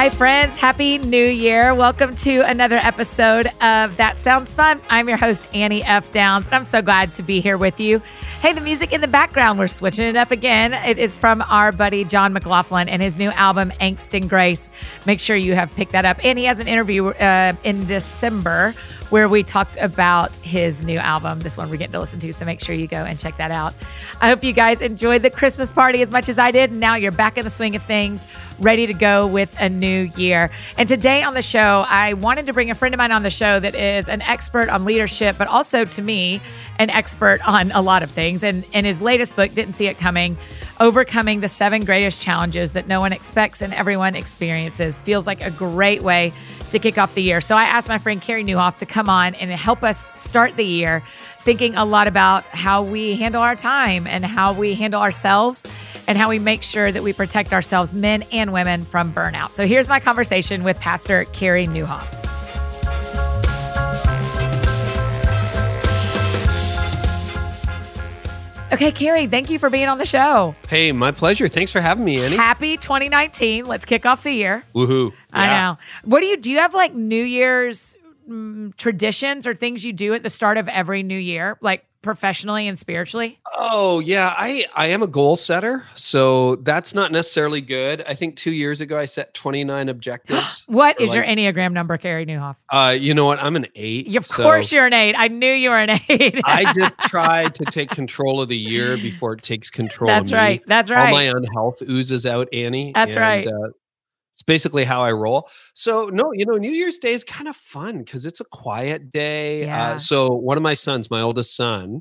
Hi, friends. Happy New Year. Welcome to another episode of That Sounds Fun. I'm your host, Annie F. Downs, and I'm so glad to be here with you. Hey, the music in the background, we're switching it up again. It is from our buddy John McLaughlin and his new album, Angst and Grace. Make sure you have picked that up. And he has an interview uh, in December where we talked about his new album. This one we're getting to listen to, so make sure you go and check that out. I hope you guys enjoyed the Christmas party as much as I did. And now you're back in the swing of things, ready to go with a new year. And today on the show, I wanted to bring a friend of mine on the show that is an expert on leadership, but also to me, an expert on a lot of things. And in his latest book, Didn't See It Coming, Overcoming the Seven Greatest Challenges That No One Expects and Everyone Experiences feels like a great way to kick off the year. So I asked my friend Carey Nieuwhof to come on and help us start the year thinking a lot about how we handle our time and how we handle ourselves and how we make sure that we protect ourselves, men and women, from burnout. So here's my conversation with Pastor Carey Nieuwhof. Okay, Carey, thank you for being on the show. Hey, my pleasure. Thanks for having me, Annie. Happy 2019. Let's kick off the year. Woohoo. I know. What do you do? You have like New Year's mm, traditions or things you do at the start of every new year, like professionally and spiritually? Oh, yeah. I, I am a goal setter. So that's not necessarily good. I think two years ago, I set 29 objectives. what is is your Enneagram number, Carey Nieuwhof? Uh, you know what? I'm an eight. Of so course you're an eight. I knew you were an eight. I just try to take control of the year before it takes control That's of me. That's right. That's All right. my unhealth oozes out, Annie. That's and, right. Uh, it's basically how I roll. So no, you know, New Year's Day is kind of fun because it's a quiet day. Yeah. Uh, so one of my sons, my oldest son,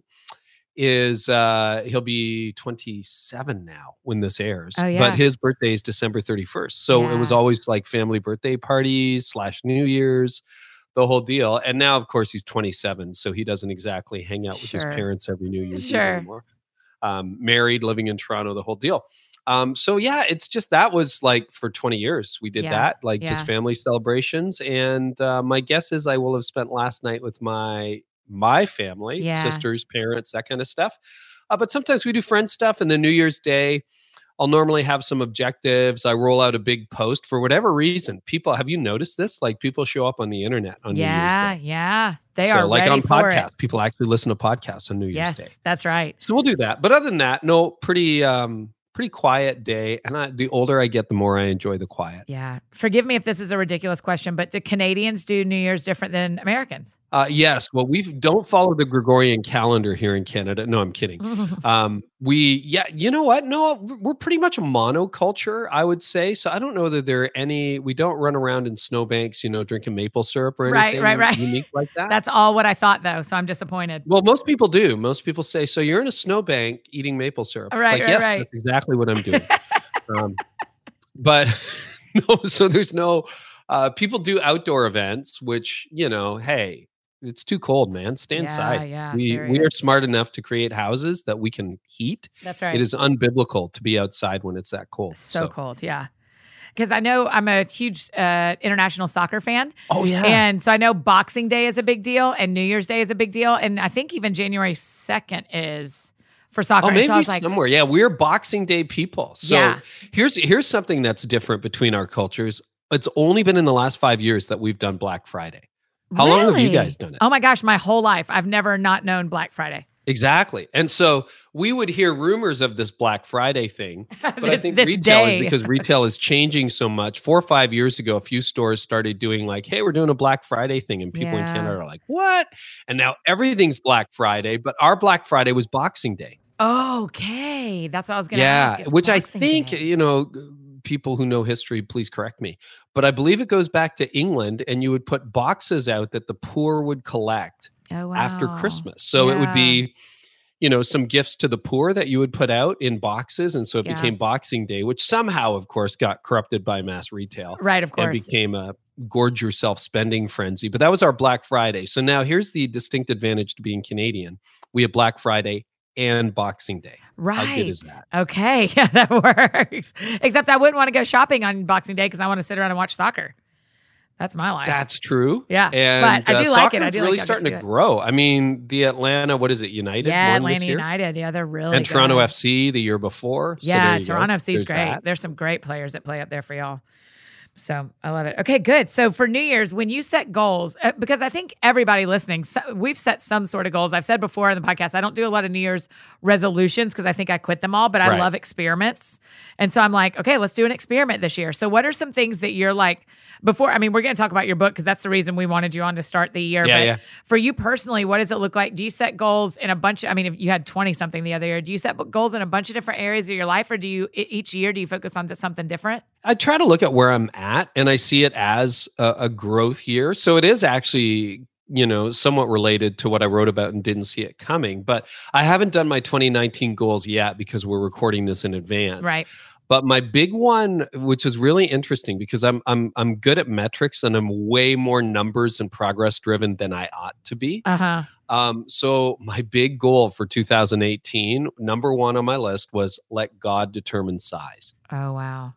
is uh he'll be 27 now when this airs. Oh, yeah. But his birthday is December 31st. So it was always like family birthday parties slash New Year's, the whole deal. And now, of course, he's 27, so he doesn't exactly hang out with Sure. his parents every New Year's Sure. anymore. Um, married, living in Toronto, the whole deal. Um, so yeah, it's just that was like for 20 years we did Yeah, that, like yeah. just family celebrations. And uh, my guess is I will have spent last night with my my family, Yeah. sisters, parents, that kind of stuff. Uh, but sometimes we do friend stuff, and then New Year's Day, I'll normally have some objectives. I roll out a big post for whatever reason. People, have you noticed this? Like people show up on the internet on New Year's Day. yeah. They so are like on podcasts, it. people actually listen to podcasts on New Year's Day. Yes, that's right. So we'll do that. But other than that, no, pretty um pretty quiet day. And I the older I get, the more I enjoy the quiet. Yeah. Forgive me if this is a ridiculous question, but do Canadians do New Year's different than Americans? Uh yes, well we don't follow the Gregorian calendar here in Canada. No, I'm kidding. Um we yeah, you know what? No, we're pretty much a monoculture, I would say. So I don't know that there are any we don't run around in snowbanks, you know, drinking maple syrup or anything right, right. unique like that. That's all what I thought, though. So I'm disappointed. Well, most people do. Most people say, "So you're in a snowbank eating maple syrup." it's Right, like, right, yes, right. that's exactly what I'm doing. um, but no, so there's no. Uh, people do outdoor events, which you know, hey, it's too cold, man. Stay Yeah, inside. yeah, we we are smart enough to create houses that we can heat. That's right. It is unbiblical to be outside when it's that cold. so, cold. Yeah. Because I know I'm a huge uh, international soccer fan. Oh yeah. And so I know Boxing Day is a big deal and New Year's Day is a big deal. And I think even January 2nd is for soccer. Oh, maybe so like, somewhere. Yeah, we're Boxing Day people. So Yeah. here's here's something that's different between our cultures. It's only been in the last five years that we've done Black Friday. How long have you guys done it? Oh my gosh, my whole life. I've never not known Black Friday. Exactly. And so we would hear rumors of this Black Friday thing, but I think retail day. is because retail is changing so much. Four or five years ago, a few stores started doing like, "Hey, we're doing a Black Friday thing," and people in Canada are like, "What?" And now everything's Black Friday, but our Black Friday was Boxing Day. Okay. That's what I was going to yeah, ask. It's which I think Day. you know people who know history please correct me. But i believe it goes back to england and you would put boxes out that the poor would collect oh, after christmas. So it would be you know some gifts to the poor that you would put out in boxes and so it Yeah. became boxing day which somehow of course got corrupted by mass retail Right, of course. and became a gorge yourself spending frenzy. But that was our black friday. So now here's the distinct advantage to being canadian. We have black friday and boxing day right. good is that? Okay. Yeah, that works. Except I wouldn't want to go shopping on Boxing Day because I want to sit around and watch soccer. That's my life. That's true. Yeah, and but I uh, like it. I do really like starting to grow. I mean, the Atlanta, what is it, United? yeah, Atlanta? United. Yeah, they're really good. and Toronto. FC the year before. Yeah, go. Toronto FC is There's great. that. There's some great players that play up there for y'all. So I love it. Okay, good. So for New Year's, when you set goals, uh, because I think everybody listening, so we've set some sort of goals. I've said before in the podcast, I don't do a lot of New Year's resolutions because I think I quit them all, but I Right. love experiments. And so I'm like, okay, let's do an experiment this year. So what are some things that you're like before? I mean, we're going to talk about your book because that's the reason we wanted you on to start the year. Yeah, but yeah. for you personally, what does it look like? Do you set goals in a bunch? Of, I mean, if you had 20 something the other year, do you set goals in a bunch of different areas of your life or do you each year, do you focus on something different? I try to look at where I'm at and I see it as a, a growth year. So it is actually, you know, somewhat related to what I wrote about and didn't see it coming. But I haven't done my 2019 goals yet because we're recording this in advance. Right. But my big one, which is really interesting because I'm I'm I'm good at metrics and I'm way more numbers and progress driven than I ought to be. Uh huh. Um, so my big goal for 2018, number one on my list was let God determine size. Oh, wow.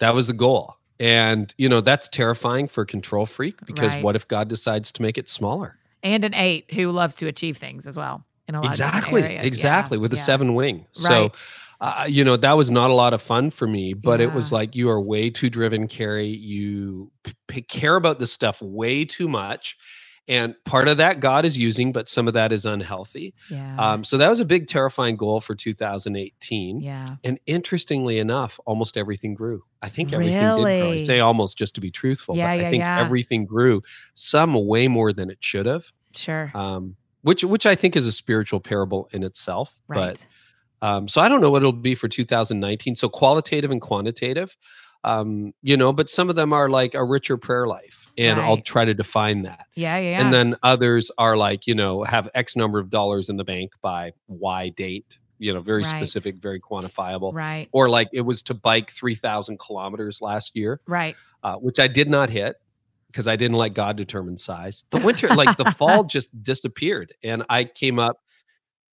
That was the goal. And, you know, that's terrifying for a control freak because Right. what if God decides to make it smaller? and an eight who loves to achieve things as well in a lot Exactly. of areas. Exactly. Yeah, With a yeah. seven wing. So, Right. uh, you know, that was not a lot of fun for me, but it was like, you are way too driven, Carey. You p- p- care about this stuff way too much. And part of that God is using, but some of that is unhealthy. yeah, Um, so that was a big, terrifying goal for 2018. yeah, And interestingly enough, almost everything grew. I think everything did grow. I Really? say almost just to be truthful, Yeah, but yeah, I think yeah. everything grew. Some way more than it should have, sure, um, which which I think is a spiritual parable in itself. right, But um, so I don't know what it'll be for 2019. So qualitative and quantitative, um, you know, but some of them are like a richer prayer life, and I'll try to define that. yeah, yeah, yeah. And then others are like, you know, have X number of dollars in the bank by Y date, you know, very Right. specific, very quantifiable. right, Or like it was to bike 3,000 kilometers last year, right, uh, which I did not hit because I didn't let God determine size. The winter, like the fall just disappeared and I came up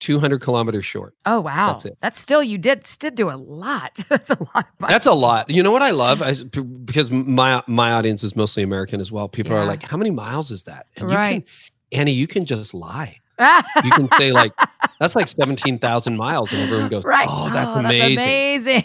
200 kilometers short. oh wow, That's it. That's still you did did do a lot. That's a lot. That's a lot. You know what I love? I, because my my audience is mostly American as well. People Yeah. are like, "How many miles is that?" And Right. you can, Annie, you can just lie. You can say like that's like 17,000 miles and everyone goes, right. "Oh, that's oh, amazing." amazing.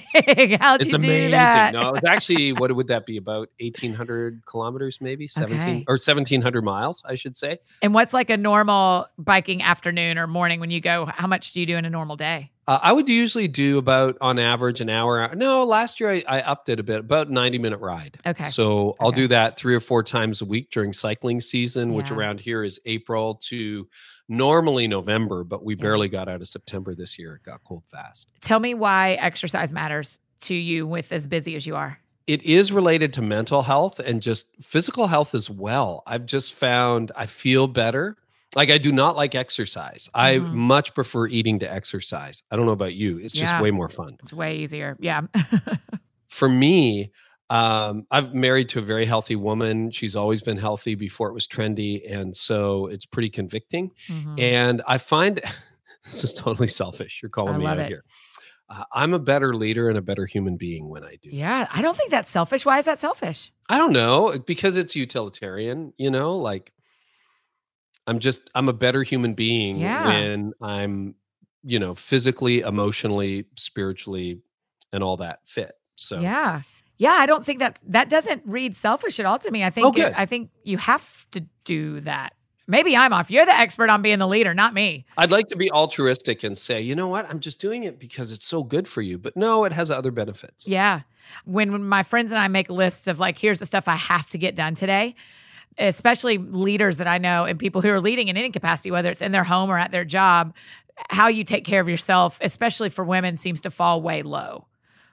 How'd It's you do amazing. that? No, it's actually what would that be about 1800 kilometers maybe 17 Okay. or 1700 miles, I should say. And what's like a normal biking afternoon or morning when you go? How much do you do in a normal day? Uh, I would usually do about on average an hour. No, last year I, I upped it a bit, about 90 minute ride. Okay. So I'll do that three or four times a week during cycling season, which around here is April to normally November, but we Yeah. barely got out of September this year. It got cold fast. Tell me why exercise matters to you with as busy as you are. It is related to mental health and just physical health as well. I've just found I feel better. Like I do not like exercise. I Mhm. much prefer eating to exercise. I don't know about you. It's just way more fun. It's way easier. Yeah. for me, um, I'm married to a very healthy woman. She's always been healthy before it was trendy. And so it's pretty convicting. Mhm. And I find this is totally selfish. You're calling I me out it. here. Uh, I'm a better leader and a better human being when I do. Yeah. I don't think that's selfish. Why is that selfish? I don't know because it's utilitarian, you know, like I'm just, I'm a better human being Yeah. when I'm, you know, physically, emotionally, spiritually, and all that fit. So, Yeah. Yeah, I don't think that that doesn't read selfish at all to me. I oh, think Oh, it- I think you have to do that. Maybe I'm off. You're the expert on being the leader, not me. I'd like to be altruistic and say, you know what, I'm just doing it because it's so good for you. But no, it has other benefits. Yeah. When, when my friends and I make lists of like, here's the stuff I have to get done today, especially leaders that I know and people who are leading in any capacity, whether it's in their home or at their job, how you take care of yourself, especially for women, seems to fall way low.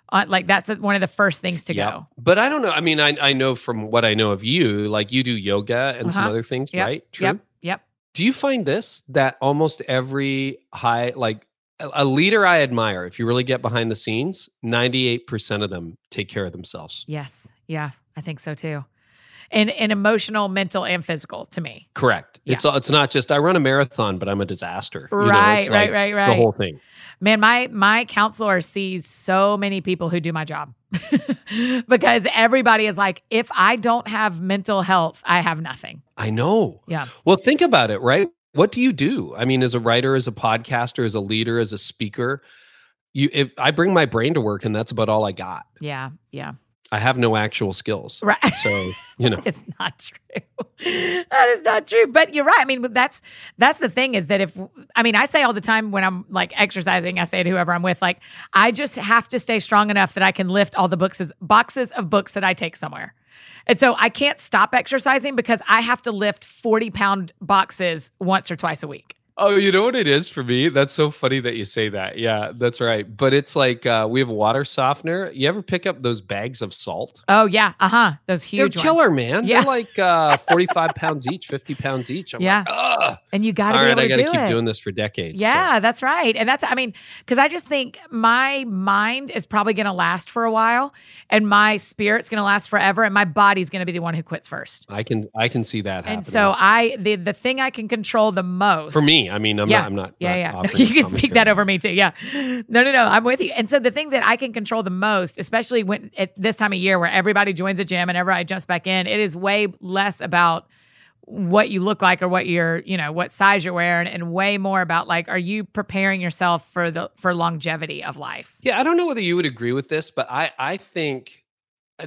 Uh, like that's one of the first things to Yep. go. But I don't know. I mean, I, I know from what I know of you, like you do yoga and some Uh-huh. other things, Yep. right? True. Yep. Yep. Do you find this that almost every high, like a, a leader I admire, if you really get behind the scenes, 98% of them take care of themselves. Yes. Yeah. I think so too. And, and emotional, mental, and physical to me. Correct. Yeah. It's it's not just I run a marathon, but I'm a disaster. You know, right, it's right, like right, The whole thing. Man, my my counselor sees so many people who do my job because everybody is like, if I don't have mental health, I have nothing. I know. Yeah. Well, think about it, right? What do you do? I mean, as a writer, as a podcaster, as a leader, as a speaker, you if I bring my brain to work and that's about all I got. Yeah. Yeah. I have no actual skills. Right. So, you know. it's not true. that is not true. But you're right. I mean, that's that's the thing is that if I mean, I say all the time when I'm like exercising, I say to whoever I'm with, like, I just have to stay strong enough that I can lift all the books boxes of books that I take somewhere. And so I can't stop exercising because I have to lift 40 pound boxes once or twice a week. Oh, you know what it is for me? That's so funny that you say that. Yeah, that's right. But it's like uh, we have a water softener. You ever pick up those bags of salt? Oh yeah, uh huh. Those huge. They're killer, ones. man. Yeah. They're like uh, forty-five pounds each, fifty pounds each. I'm yeah. Like. And you got to All right, I got to keep it. doing this for decades. Yeah, so. that's right. And that's I mean, because I just think my mind is probably going to last for a while, and my spirit's going to last forever, and my body's going to be the one who quits first. I can I can see that. And so I the the thing I can control the most for me. I mean, I'm yeah. not. I'm not not. Yeah, not yeah. you can speak that over me too. Yeah. No, no, no. I'm with you. And so the thing that I can control the most, especially when at this time of year where everybody joins a gym and everybody jumps back in, it is way less about what you look like or what you're, you know, what size you're wearing and way more about like are you preparing yourself for the for longevity of life? Yeah, I don't know whether you would agree with this, but I I think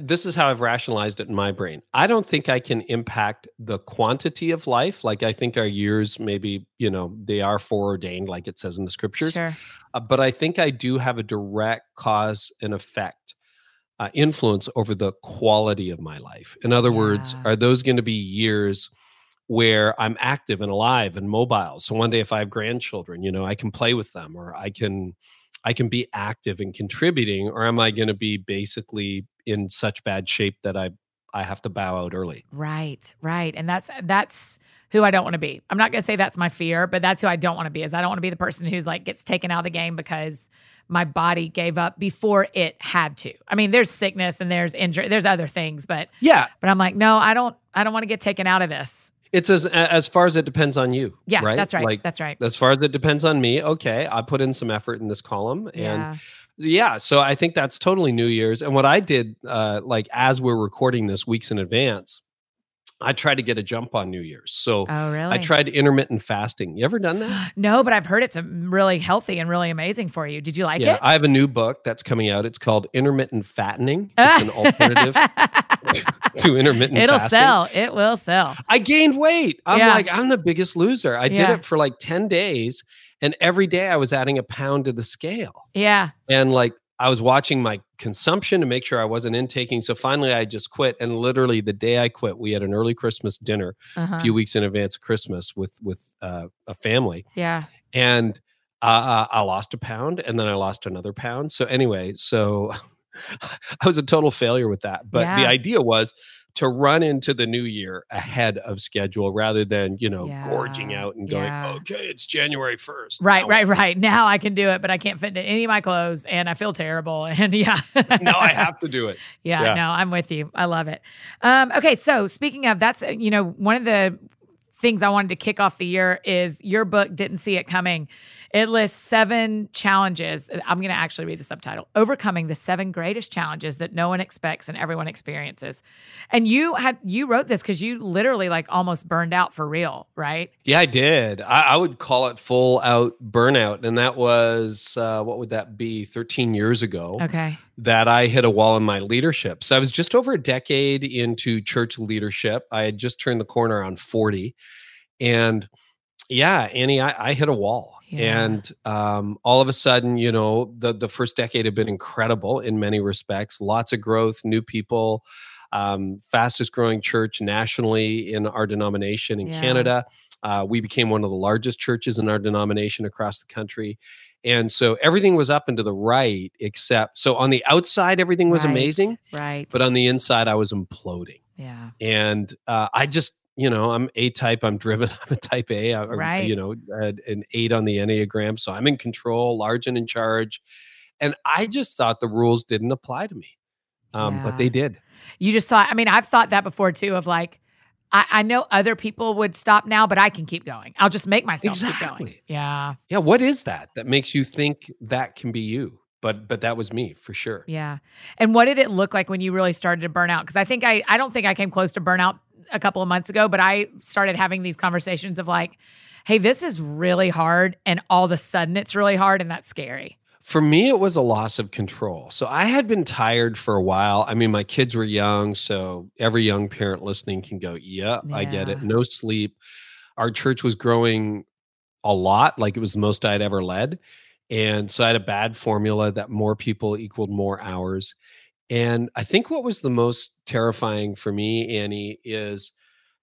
this is how I've rationalized it in my brain. I don't think I can impact the quantity of life. Like I think our years, maybe you know, they are foreordained, like it says in the scriptures. Sure. Uh, but I think I do have a direct cause and effect. Uh, influence over the quality of my life. In other yeah. words, are those going to be years where I'm active and alive and mobile? So one day, if I have grandchildren, you know, I can play with them, or I can, I can be active and contributing, or am I going to be basically in such bad shape that I I have to bow out early. Right, right. And that's that's who I don't want to be. I'm not going to say that's my fear, but that's who I don't want to be. Is I don't want to be the person who's like gets taken out of the game because my body gave up before it had to. I mean, there's sickness and there's injury, there's other things, but yeah. But I'm like, no, I don't I don't want to get taken out of this. It's as as far as it depends on you. Yeah, right? that's right. Like, that's right. As far as it depends on me, okay, I put in some effort in this column, and yeah so i think that's totally new year's and what i did uh like as we're recording this weeks in advance I tried to get a jump on New Year's. So oh, really? I tried intermittent fasting. You ever done that? no, but I've heard it's really healthy and really amazing for you. Did you like yeah, it? I have a new book that's coming out. It's called Intermittent Fattening. It's an alternative to, to, intermittent It'll fasting. sell. It will sell. I gained weight. I'm yeah. like, I'm the biggest loser. I yeah. did it for like 10 days. And every day I was adding a pound to the scale. Yeah. And like I was watching my consumption to make sure I wasn't intaking. So finally, I just quit. And literally, the day I quit, we had an early Christmas dinner uh-huh. a few weeks in advance of Christmas with with uh, a family. Yeah, and uh, I lost a pound, and then I lost another pound. So anyway, so I was a total failure with that. But yeah. the idea was to run into the new year ahead of schedule rather than you know yeah. gorging out and going yeah. okay it's january 1st right now right right. Now i can do it but i can't fit into any of my clothes and i feel terrible. And yeah. Now i have to do it. Yeah, yeah, no i'm with you. I love it. Um, okay so speaking of that's you know one of the things i wanted to kick off the year is your book didn't see it coming it lists seven challenges. I'm going to actually read the subtitle Overcoming the Seven Greatest Challenges That No One Expects and Everyone Experiences. And you had, you wrote this because you literally like almost burned out for real, right? Yeah, I did. I, I would call it full out burnout. And that was, uh, what would that be, 13 years ago? Okay. That I hit a wall in my leadership. So I was just over a decade into church leadership. I had just turned the corner on 40. And yeah, Annie, I, I hit a wall. Yeah. And um, all of a sudden, you know, the the first decade had been incredible in many respects. Lots of growth, new people, um, fastest growing church nationally in our denomination in yeah. Canada. Uh, we became one of the largest churches in our denomination across the country. And so everything was up and to the right, except so on the outside, everything was right. amazing. Right. But on the inside, I was imploding. Yeah. And uh, I just, you know, I'm A type. I'm driven. I'm a type A. I'm, right. You know, an eight on the Enneagram. So I'm in control, large and in charge. And I just thought the rules didn't apply to me, um, yeah. but they did. You just thought. I mean, I've thought that before too. Of like, I, I, know other people would stop now, but I can keep going. I'll just make myself exactly. keep going. Yeah. Yeah. What is that that makes you think that can be you? But but that was me for sure. Yeah. And what did it look like when you really started to burn out? Because I think I I don't think I came close to burnout a couple of months ago, but I started having these conversations of like, hey, this is really hard. And all of a sudden it's really hard and that's scary. For me, it was a loss of control. So I had been tired for a while. I mean, my kids were young. So every young parent listening can go, yeah, I get it. No sleep. Our church was growing a lot, like it was the most I'd ever led. And so I had a bad formula that more people equaled more hours. And I think what was the most terrifying for me, Annie, is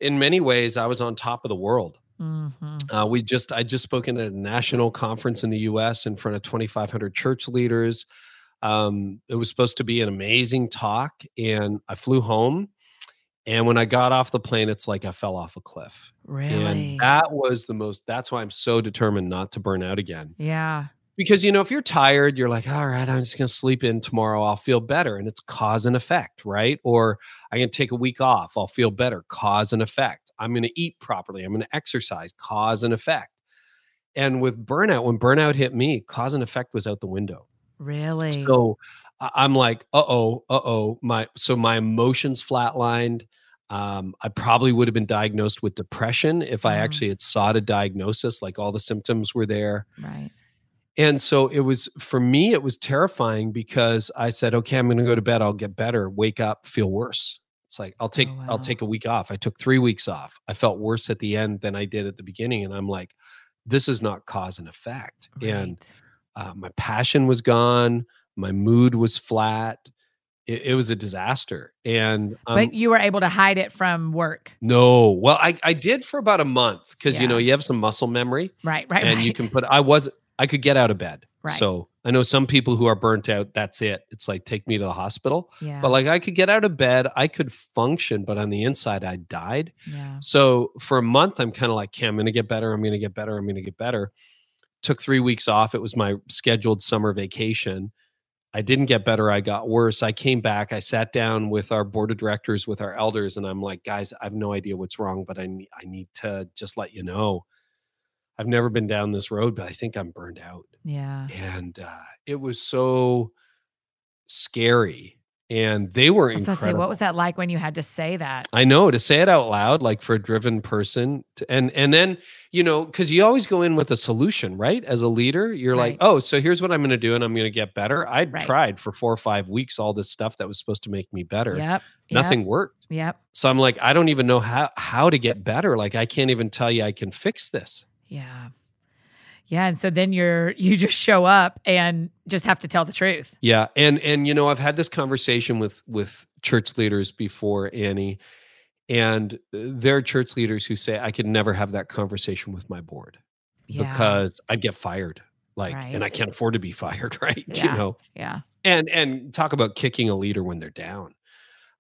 in many ways I was on top of the world. Mhm. Uh, we just I just spoken at a national conference in the U.S. in front of 2,500 church leaders. Um, it was supposed to be an amazing talk, and I flew home. And when I got off the plane, it's like I fell off a cliff. Really? And that was the most. That's why I'm so determined not to burn out again. yeah. Because you know, if you're tired, you're like, all right, I'm just gonna sleep in tomorrow. I'll feel better, and it's cause and effect, right? Or I can take a week off. I'll feel better. Cause and effect. I'm gonna eat properly. I'm gonna exercise. Cause and effect. And with burnout, when burnout hit me, cause and effect was out the window. Really? So I'm like, uh oh, uh oh. My so my emotions flatlined. Um, I probably would have been diagnosed with depression if I Mm. actually had sought a diagnosis, like all the symptoms were there. right. And so it was for me, it was terrifying because I said, okay, I'm going to go to bed. I'll get better. Wake up, feel worse. It's like I'll take wow. I'll take a week off. I took three weeks off. I felt worse at the end than I did at the beginning, and I'm like, this is not cause and effect. And uh, my passion was gone. My mood was flat. It, it was a disaster. And um, but you were able to hide it from work. no, well, I I did for about a month because you know you have some muscle memory Right. Right. and right. you can put i was i could get out of bed. Right. so i know some people who are burnt out that's it. It's like take me to the hospital. Yeah. but like i could get out of bed i could function but on the inside i died. Yeah. so for a month i'm kind of like okay i'm gonna get better i'm gonna get better i'm gonna get better. Took three weeks off it was my scheduled summer vacation. I didn't get better i got worse. I came back i sat down with our board of directors with our elders and i'm like guys i have no idea what's wrong but i need i need to just let you know i've never been down this road but i think i'm burned out Yeah. and uh, it was so scary and they were I was about to say, what was that like when you had to say that? I know to say it out loud, like for a driven person, to, and and then you know, because you always go in with a solution, right? As a leader, you're like, oh, so here's what I'm going to do, and I'm going to get better. I Right. tried for four or five weeks all this stuff that was supposed to make me better. Yep. Nothing worked. Yep. Yep. So I'm like, I don't even know how how to get better. Like I can't even tell you I can fix this. Yeah. Yeah. And so then you're you just show up and just have to tell the truth. Yeah, and and you know, I've had this conversation with with church leaders before, Annie, and there are church leaders who say I could never have that conversation with my board. Yeah. because I'd get fired. Like, and I can't afford to be fired, right? Yeah. You know, yeah. and and talk about kicking a leader when they're down.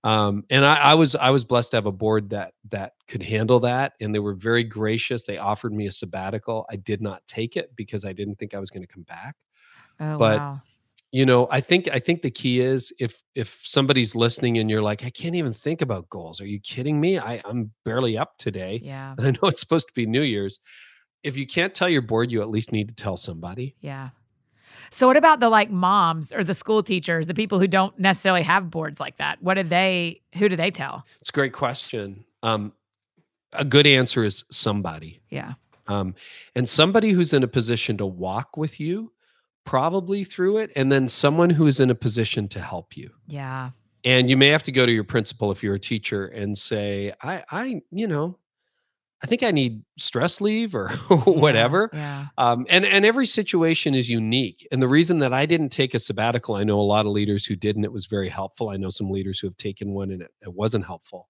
Um, and I, I was I was blessed to have a board that that could handle that, and they were very gracious. They offered me a sabbatical. I did not take it because I didn't think I was going to come back. Oh But wow. You know, I think I think the key is if if somebody's listening and you're like, I can't even think about goals. Are you kidding me? I, I'm barely up today. Yeah. And I know it's supposed to be New Year's. If you can't tell your board, you at least need to tell somebody. Yeah. So what about the like moms or the school teachers, the people who don't necessarily have boards like that? What do they who do they tell? It's a great question. Um, a good answer is somebody, Yeah. um, and somebody who's in a position to walk with you, probably through it, and then someone who is in a position to help you. Yeah. And you may have to go to your principal if you're a teacher and say, "I, I, you know, I think I need stress leave or whatever." Yeah. Um, and and every situation is unique. And the reason that I didn't take a sabbatical, I know a lot of leaders who did, and it was very helpful. I know some leaders who have taken one and it, it wasn't helpful.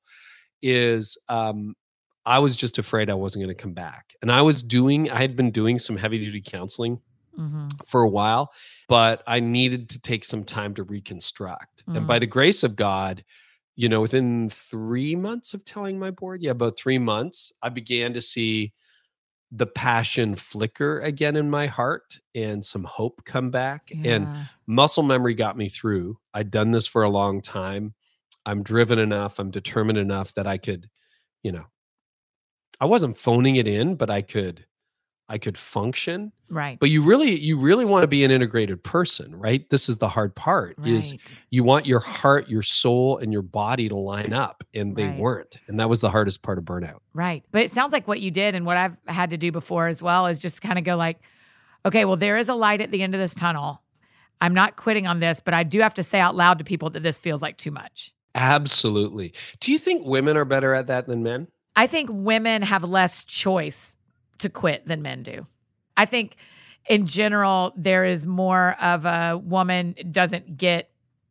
Is um, I was just afraid I wasn't going to come back, and I was doing. I had been doing some heavy duty counseling hmm for a while, but I needed to take some time to reconstruct. And Mm. by the grace of God, you know, within three months of telling my board, yeah, about three months, I began to see the passion flicker again in my heart and some hope come back. And muscle memory got me through. I'd done this for a long time. I'm driven enough, I'm determined enough that I could, you know, I wasn't phoning it in, but I could I could function Right. but you really you really want to be an integrated person right this is the hard part is you want your heart your soul and your body to line up and they Right. weren't and that was the hardest part of burnout Right. But it sounds like what you did and what I've had to do before as well is just kind of go like, okay, well, there is a light at the end of this tunnel. I'm not quitting on this, but I do have to say out loud to people that this feels like too much. Absolutely. Do you think women are better at that than men? I think women have less choice to quit than men do. I think in general, there is more of a woman doesn't get,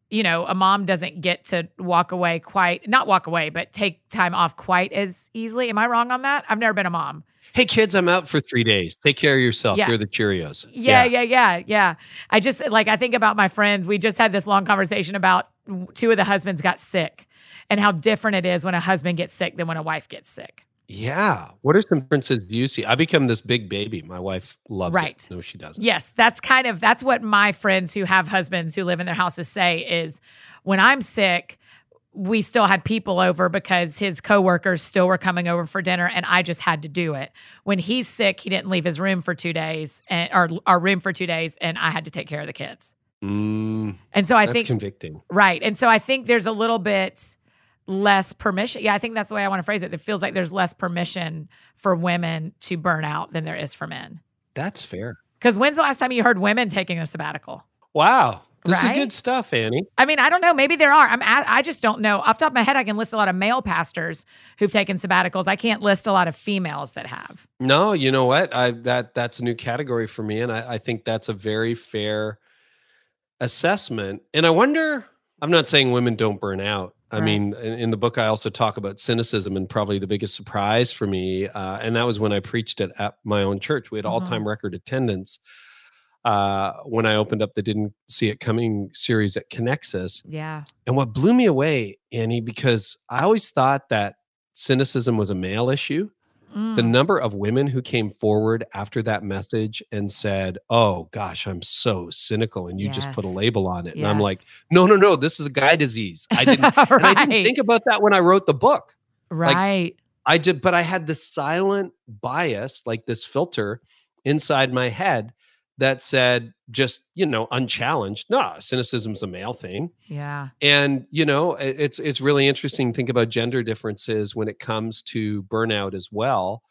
you know, a mom doesn't get to walk away quite, not walk away, but take time off quite as easily. Am I wrong on that? I've never been a mom. Hey kids, I'm out for three days. Take care of yourself. Yeah. You're the Cheerios. Yeah, yeah, yeah, yeah. I just like I think about my friends. We just had this long conversation about two of the husbands got sick and how different it is when a husband gets sick than when a wife gets sick. Yeah. What are some differences you see? I become this big baby. My wife loves Right. it. No, she doesn't. Yes, that's kind of that's what my friends who have husbands who live in their houses say is when I'm sick, we still had people over because his coworkers still were coming over for dinner and I just had to do it. When he's sick, he didn't leave his room for 2 days and or our room for 2 days and I had to take care of the kids. Mm, And so I that's think convicting. Right. And so I think there's a little bit less permission. Yeah, I think that's the way I want to phrase it. It feels like there's less permission for women to burn out than there is for men. That's fair. Because when's the last time you heard women taking a sabbatical? Wow. This Right? is good stuff, Annie. I mean, I don't know. Maybe there are. I'm. a- I just don't know. Off the top of my head, I can list a lot of male pastors who've taken sabbaticals. I can't list a lot of females that have. No, you know what? I that that's a new category for me, and I, I think that's a very fair assessment. And I wonder. I'm not saying women don't burn out. I Right. mean, in, in the book, I also talk about cynicism, and probably the biggest surprise for me, uh, and that was when I preached it at my own church. We had all time record attendance uh, when I opened up the "Didn't See It Coming" series at Connexus. Yeah. And what blew me away, Annie, because I always thought that cynicism was a male issue Mm. the number of women who came forward after that message and said, "Oh gosh, I'm so cynical," and you just put a label on it, and I'm like, "No, no, no, this is a guy disease." I didn't, and I didn't think about that when I wrote the book. right. I did, but I had this silent bias, like this filter inside my head that said, just you know, unchallenged, no, cynicism's a male thing yeah. and you know it's it's really interesting to think about gender differences when it comes to burnout as well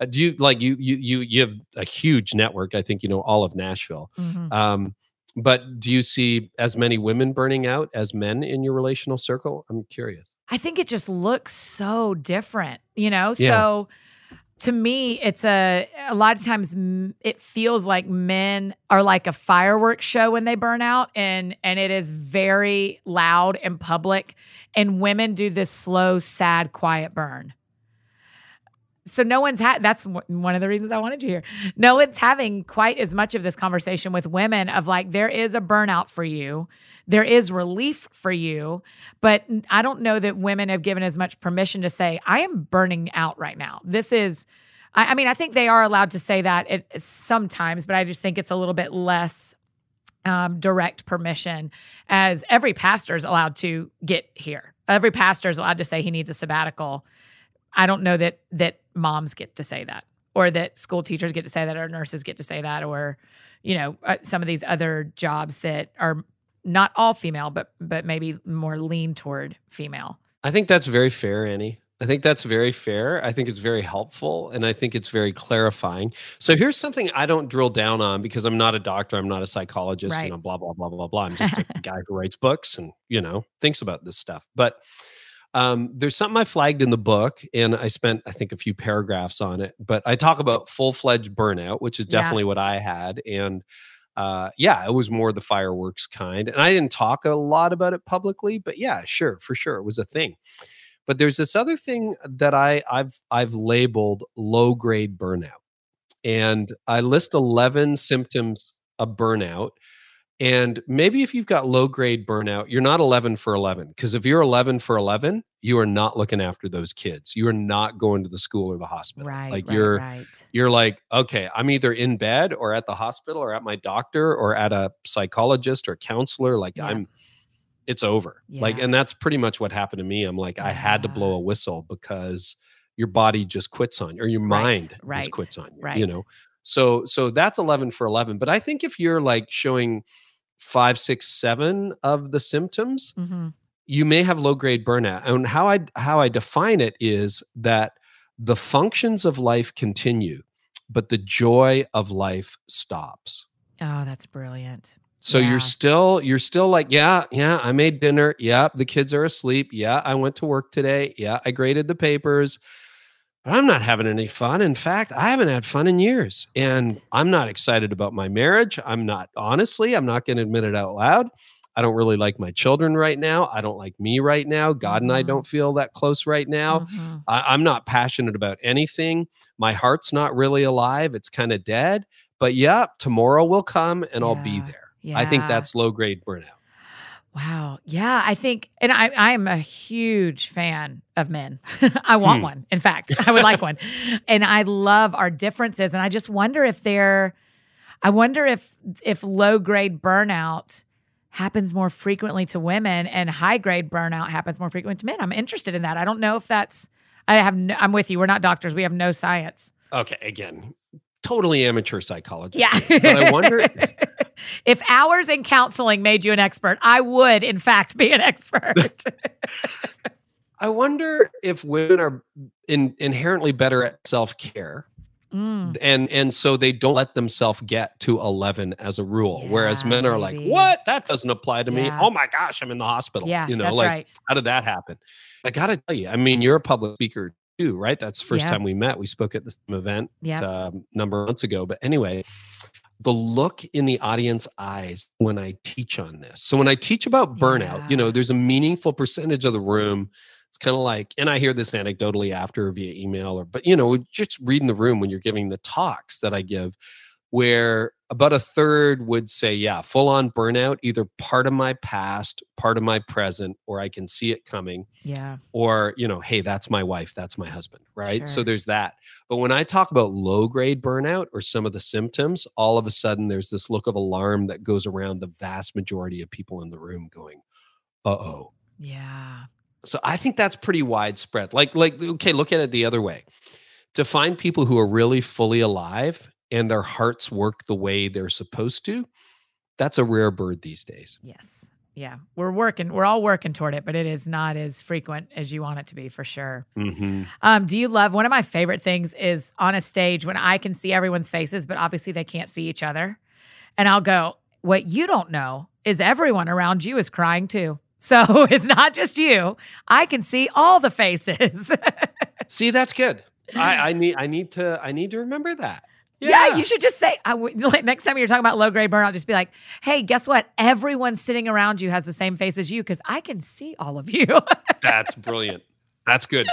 uh, do you like you you you you have a huge network i think you know all of nashville Mhm. um but do you see as many women burning out as men in your relational circle i'm curious I think it just looks so different, you know? Yeah. So to me, it's a, a lot of times it feels like men are like a fireworks show when they burn out and, and it is very loud and public and women do this slow, sad, quiet burn. So no one's had that's one of the reasons I wanted you here. No one's having quite as much of this conversation with women of like there is a burnout for you. There is relief for you, but I don't know that women have given as much permission to say I am burning out right now. This is I, I mean I think they are allowed to say that it, sometimes, but I just think it's a little bit less um, direct permission as every pastor is allowed to get here. Every pastor is allowed to say he needs a sabbatical. I don't know that that moms get to say that, or that school teachers get to say that, or nurses get to say that, or you know uh, some of these other jobs that are not all female, but but maybe more lean toward female. i think that's very fair annie. I think that's very fair. I think it's very helpful and i think it's very clarifying. So here's something i don't drill down on because i'm not a doctor i'm not a psychologist Right. you know blah blah blah blah blah. I'm just a guy who writes books and you know thinks about this stuff. But um, there's something I flagged in the book, and I spent, I think, a few paragraphs on it. But I talk about full fledged burnout, which is Yeah. definitely what I had. And uh, yeah, it was more the fireworks kind. And I didn't talk a lot about it publicly, but yeah, sure, for sure, it was a thing. But there's this other thing that I, I've I've labeled low grade burnout, and I list 11 symptoms of burnout. And maybe if you've got low grade burnout, you're not 11 for 11. Because if you're 11 for 11, you are not looking after those kids. You are not going to the school or the hospital. Right. Like right, you're right. you're like, okay, I'm either in bed or at the hospital or at my doctor or at a psychologist or counselor. Like Yeah. I'm, it's over. Like, and that's pretty much what happened to me. I'm like, I had to blow a whistle because your body just quits on you or your mind right, just quits on you. Right. You know, so so that's 11 for 11. But I think if you're like showing five, six, seven of the symptoms, Mhm. you may have low grade burnout and how i how i define it is that the functions of life continue but the joy of life stops Oh, that's brilliant. So Yeah. you're still you're still like, yeah, yeah, I made dinner. Yeah, the kids are asleep. Yeah, I went to work today. Yeah, I graded the papers. But I'm not having any fun. In fact, I haven't had fun in years. And I'm not excited about my marriage. I'm not honestly, I'm not going to admit it out loud. I don't really like my children right now. I don't like me right now. God and I Mhm. don't feel that close right now. Mhm. I, I'm not passionate about anything. My heart's not really alive. It's kind of dead. But yeah, tomorrow will come and I'll be Yeah. there. I think that's low grade burnout. Wow. Yeah, I think, and I, I am a huge fan of men. I want Hmm. one. In fact, I would like one. And I love our differences. And I just wonder if they're, I wonder if, if low grade burnout happens more frequently to women and high grade burnout happens more frequently to men. I'm interested in that. I don't know if that's, I have, no, I'm with you. We're not doctors. We have no science. Okay, again, totally amateur psychologist. Yeah. But I wonder if hours in counseling made you an expert, I would, in fact, be an expert. I wonder if women are in, inherently better at self-care Mm. and and so they don't let themselves get to 11 as a rule whereas men are like what that doesn't apply to me oh my gosh i'm in the hospital Yeah, you know like right. how did that happen i gotta tell you i mean you're a public speaker too right? That's the first Yeah. time we met. We spoke at the same event Yeah. um, number of months ago but anyway the look in the audience eyes when i teach on this. So when i teach about burnout you know there's a meaningful percentage of the room. It's kind of like and i hear this anecdotally after via email or but you know just reading the room when you're giving the talks that i give where about a third would say yeah full on burnout either part of my past part of my present or i can see it coming Yeah. or you know hey that's my wife that's my husband right? So there's that. But when i talk about low grade burnout or some of the symptoms all of a sudden there's this look of alarm that goes around the vast majority of people in the room going uh-oh. Yeah. so i think that's pretty widespread. Like like okay look at it the other way. To find people who are really fully alive and their hearts work the way they're supposed to that's a rare bird these days Yes. Yeah. We're working, we're all working toward it, but it is not as frequent as you want it to be for sure. mm-hmm. Um, do you love one of my favorite things is on a stage when I can see everyone's faces, but obviously they can't see each other. And I'll go, What you don't know is everyone around you is crying too. So it's not just you. I can see all the faces. see that's good I, I need i need to i need to remember that Yeah. you should just say, I w- like next time you're talking about low grade burnout, just be like, hey, guess what? Everyone sitting around you has the same face as you because I can see all of you. That's brilliant. That's good.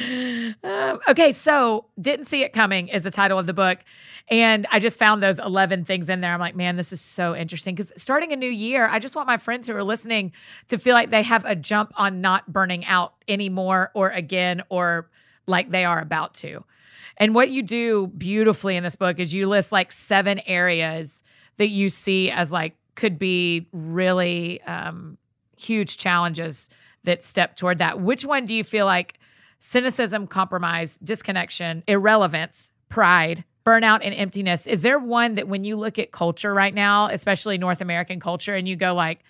um, okay, so Didn't See It Coming is the title of the book. And I just found those 11 things in there. I'm like, man, this is so interesting. Because starting a new year, I just want my friends who are listening to feel like they have a jump on not burning out anymore or again or like they are about to. And what you do beautifully in this book is you list like seven areas that you see as like could be really um, huge challenges that step toward that. Which one do you feel like cynicism, compromise, disconnection, irrelevance, pride, burnout, and emptiness? Is there one that when you look at culture right now, especially North American culture, and you go like,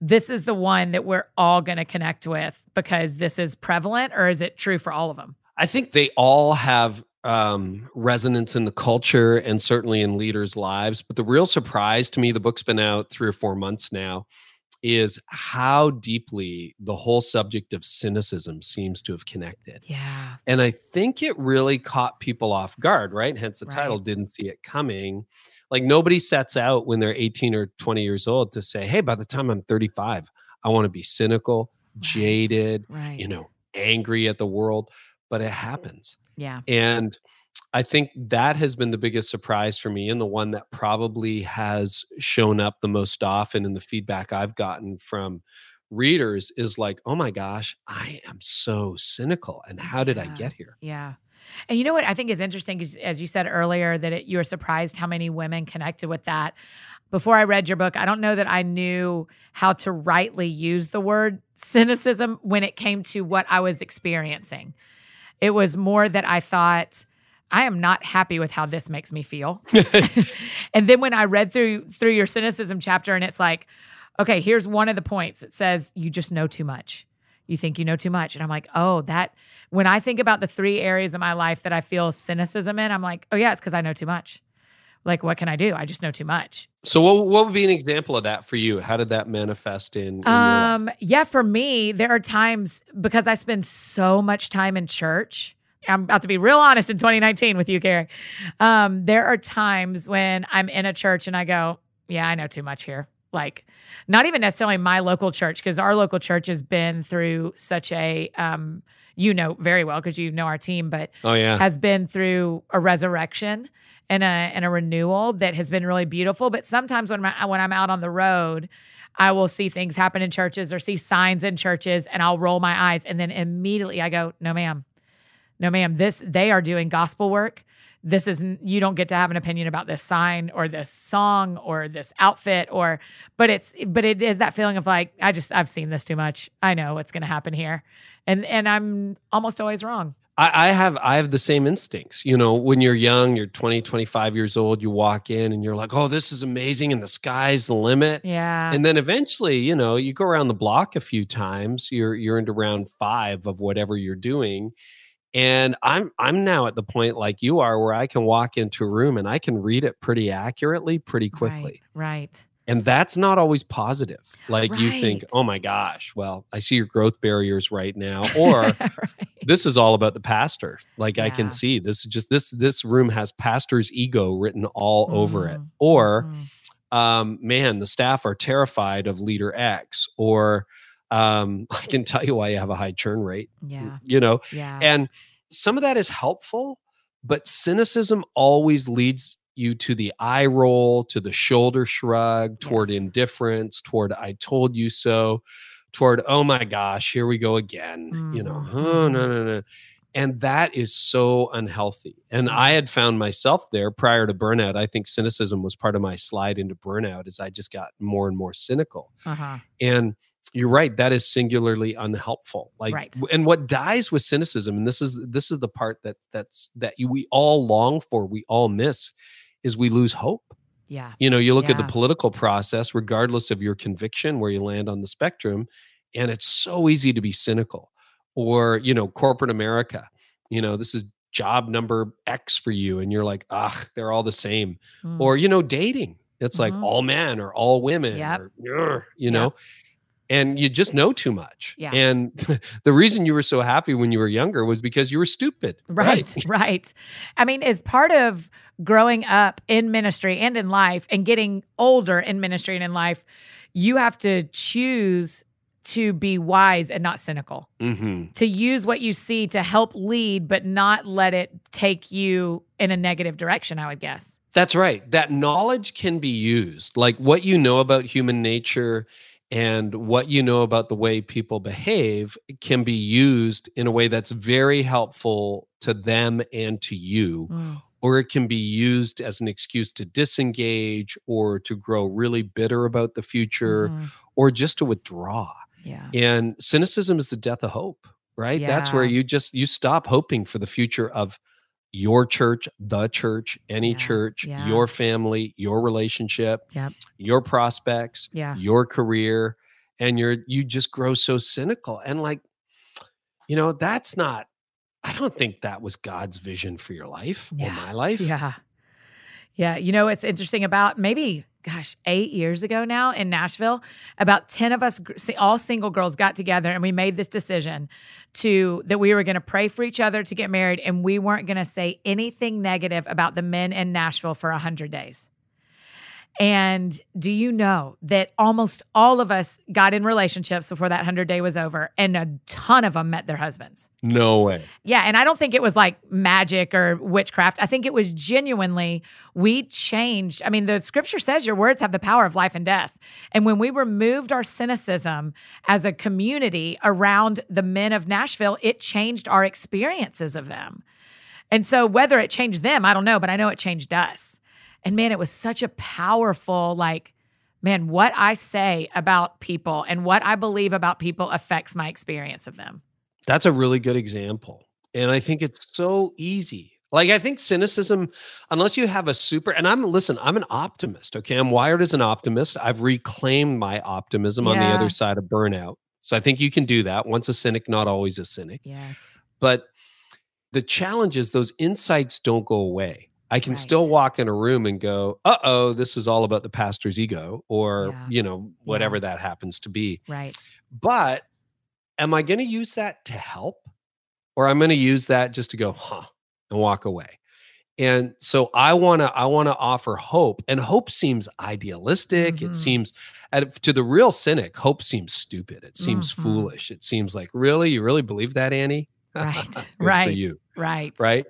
this is the one that we're all going to connect with because this is prevalent, or is it true for all of them? I think they all have um, resonance in the culture and certainly in leaders' lives. But the real surprise to me, the book's been out three or four months now, is how deeply the whole subject of cynicism seems to have connected. Yeah. And I think it really caught people off guard, right? Hence the Right. title, Didn't See It Coming. Like nobody sets out when they're 18 or 20 years old to say, hey, by the time I'm 35, I want to be cynical, Right. jaded, Right. you know, angry at the world. But it happens. Yeah. And I think that has been the biggest surprise for me, and the one that probably has shown up the most often in the feedback I've gotten from readers is like, oh my gosh, I am so cynical. And how did I get here? Yeah. And you know what I think is interesting is, as you said earlier, that it, you were surprised how many women connected with that. Before I read your book, I don't know that I knew how to rightly use the word cynicism when it came to what I was experiencing. It was more that I thought, I am not happy with how this makes me feel. and then when I read through through your cynicism chapter, and it's like, okay, here's one of the points. It says you just know too much. You think you know too much, and I'm like, oh, that. When I think about the three areas of my life that I feel cynicism in, I'm like, oh yeah, it's because I know too much. Like what can I do? I just know too much. So what what would be an example of that for you? How did that manifest in, in um yeah, for me, there are times because I spend so much time in church. I'm about to be real honest in 2019 with you, Carey. Um, there are times when I'm in a church and I go, Yeah, I know too much here. Like, not even necessarily my local church, because our local church has been through such a um, you know very well because you know our team, but Oh yeah. has been through a resurrection and a and a renewal that has been really beautiful. But sometimes when when I'm out on the road, I will see things happen in churches or see signs in churches, and I'll roll my eyes, and then immediately I go, "No, ma'am, no, ma'am. This they are doing gospel work. This is you don't get to have an opinion about this sign or this song or this outfit or, but it's but it is that feeling of like I just I've seen this too much. I know what's going to happen here, and and I'm almost always wrong. I, I have I have the same instincts. You know, when you're young, you're 20, 25 years old, you walk in and you're like, oh, this is amazing, and the sky's the limit. Yeah. And then eventually, you know, you go around the block a few times, you're you're into round five of whatever you're doing. And I'm I'm now at the point like you are where I can walk into a room and I can read it pretty accurately, pretty quickly. Right. right. And that's not always positive. Like you think, oh my gosh, well, I see your growth barriers right now. Or right. this is all about the pastor. Like I can see this is just this this room has pastor's ego written all over it. Mhm. Or Mhm. um, man, the staff are terrified of leader X. Or um, I can tell you why you have a high churn rate. yeah. You know, Yeah. and some of that is helpful, but cynicism always leads you to the eye roll, to the shoulder shrug, toward Yes. indifference, toward I told you so, toward oh my gosh, here we go again. You know, oh no, mhm. no, no. And that is so unhealthy. And Mm-hmm. I had found myself there prior to burnout. I think cynicism was part of my slide into burnout as I just got more and more cynical. uh-huh. And you're right, that is singularly unhelpful. Like Right. and what dies with cynicism, and this is this is the part that that's that you, we all long for, we all miss, is we lose hope. Yeah. You know, you look at the political process, regardless of your conviction, where you land on the spectrum, and it's so easy to be cynical. Or, you know, corporate America, you know, this is job number X for you, and you're like, ah, they're all the same Mm. or you know dating it's like Mhm. all men or all women Yep. or "Ugh," you Yep. And you just know too much Yeah. and the reason you were so happy when you were younger was because you were stupid Right, right. I mean, as part of growing up in ministry and in life and getting older in ministry and in life, you have to choose to be wise and not cynical, hmm to use what you see to help lead, but not let it take you in a negative direction, I would guess. that's right that knowledge can be used like what you know about human nature and what you know about the way people behave can be used in a way that's very helpful to them and to you Mm, or it can be used as an excuse to disengage or to grow really bitter about the future mhm. or just to withdraw. Yeah. And cynicism is the death of hope, right? That's where you just you stop hoping for the future of your church, the church, any Yeah, church, yeah. your family, your relationship, Yep. your prospects, Yeah. your career, and you're you just grow so cynical and like you know, that's not I don't think that was God's vision for your life or my life. Yeah. Yeah. You know, it's interesting about maybe, gosh, eight years ago now in Nashville, about 10 of us, all single girls, got together and we made this decision to that we were going to pray for each other to get married and we weren't going to say anything negative about the men in Nashville for 100 days. And do you know that almost all of us got in relationships before that 100 day was over and a ton of them met their husbands? No way. Yeah, and I don't think it was like magic or witchcraft. I think it was genuinely we changed. I mean, the scripture says your words have the power of life and death. And when we removed our cynicism as a community around the men of Nashville, it changed our experiences of them. And so whether it changed them, I don't know, but I know it changed us. And man, it was such a powerful like man, what I say about people and what I believe about people affects my experience of them. That's a really good example. And I think it's so easy. Like I think cynicism, unless you have a super and I'm listen, I'm an optimist. Okay. I'm wired as an optimist. I've reclaimed my optimism on the other side of burnout. So I think you can do that. Once a cynic, not always a cynic. Yes. But the challenge is those insights don't go away. I can still walk in a room and go, "Uh oh, this is all about the pastor's ego," or Yeah. you know, whatever Yeah. that happens to be. Right. But am I going to use that to help, or I'm going to use that just to go, "Huh," and walk away? And so I want to I want to offer hope, and hope seems idealistic. Mhm. It seems to the real cynic, hope seems stupid. It seems Mhm. foolish. It seems like, really, you really believe that, Annie? Right. Right. for you Right. right?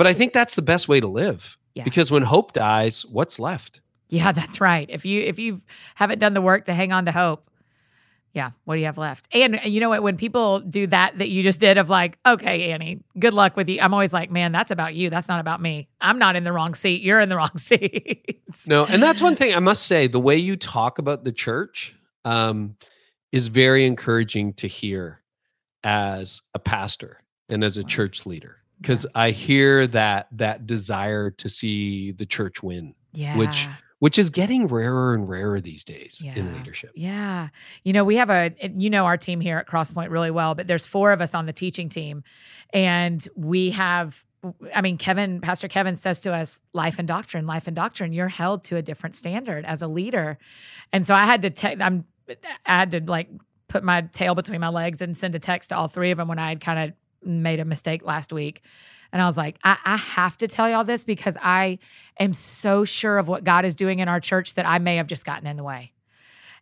But I think that's the best way to live. Yeah. Because when hope dies, what's left? Yeah, that's right. If you if you haven't done the work to hang on to hope, yeah, what do you have left? And uh, you know what? When people do that, that you just did of like, okay, Annie, good luck with you. I'm always like, man, that's about you. That's not about me. I'm not in the wrong seat. You're in the wrong seat. No, and that's one thing I must say. The way you talk about the church um, is very encouraging to hear as a pastor and as a Wow. church leader, because I hear that that desire to see the church win, Yeah. which which is getting rarer and rarer these days in leadership. Yeah. You know, we have a, you know, our team here at Crosspoint really well, but there's four of us on the teaching team. And we have, I mean, Kevin, Pastor Kevin says to us, life and doctrine, life and doctrine, you're held to a different standard as a leader. And so I had to, te- I'm, I had to like put my tail between my legs and send a text to all three of them when I had kind of made a mistake last week. And I was like, I, I have to tell y'all this because I am so sure of what God is doing in our church that I may have just gotten in the way.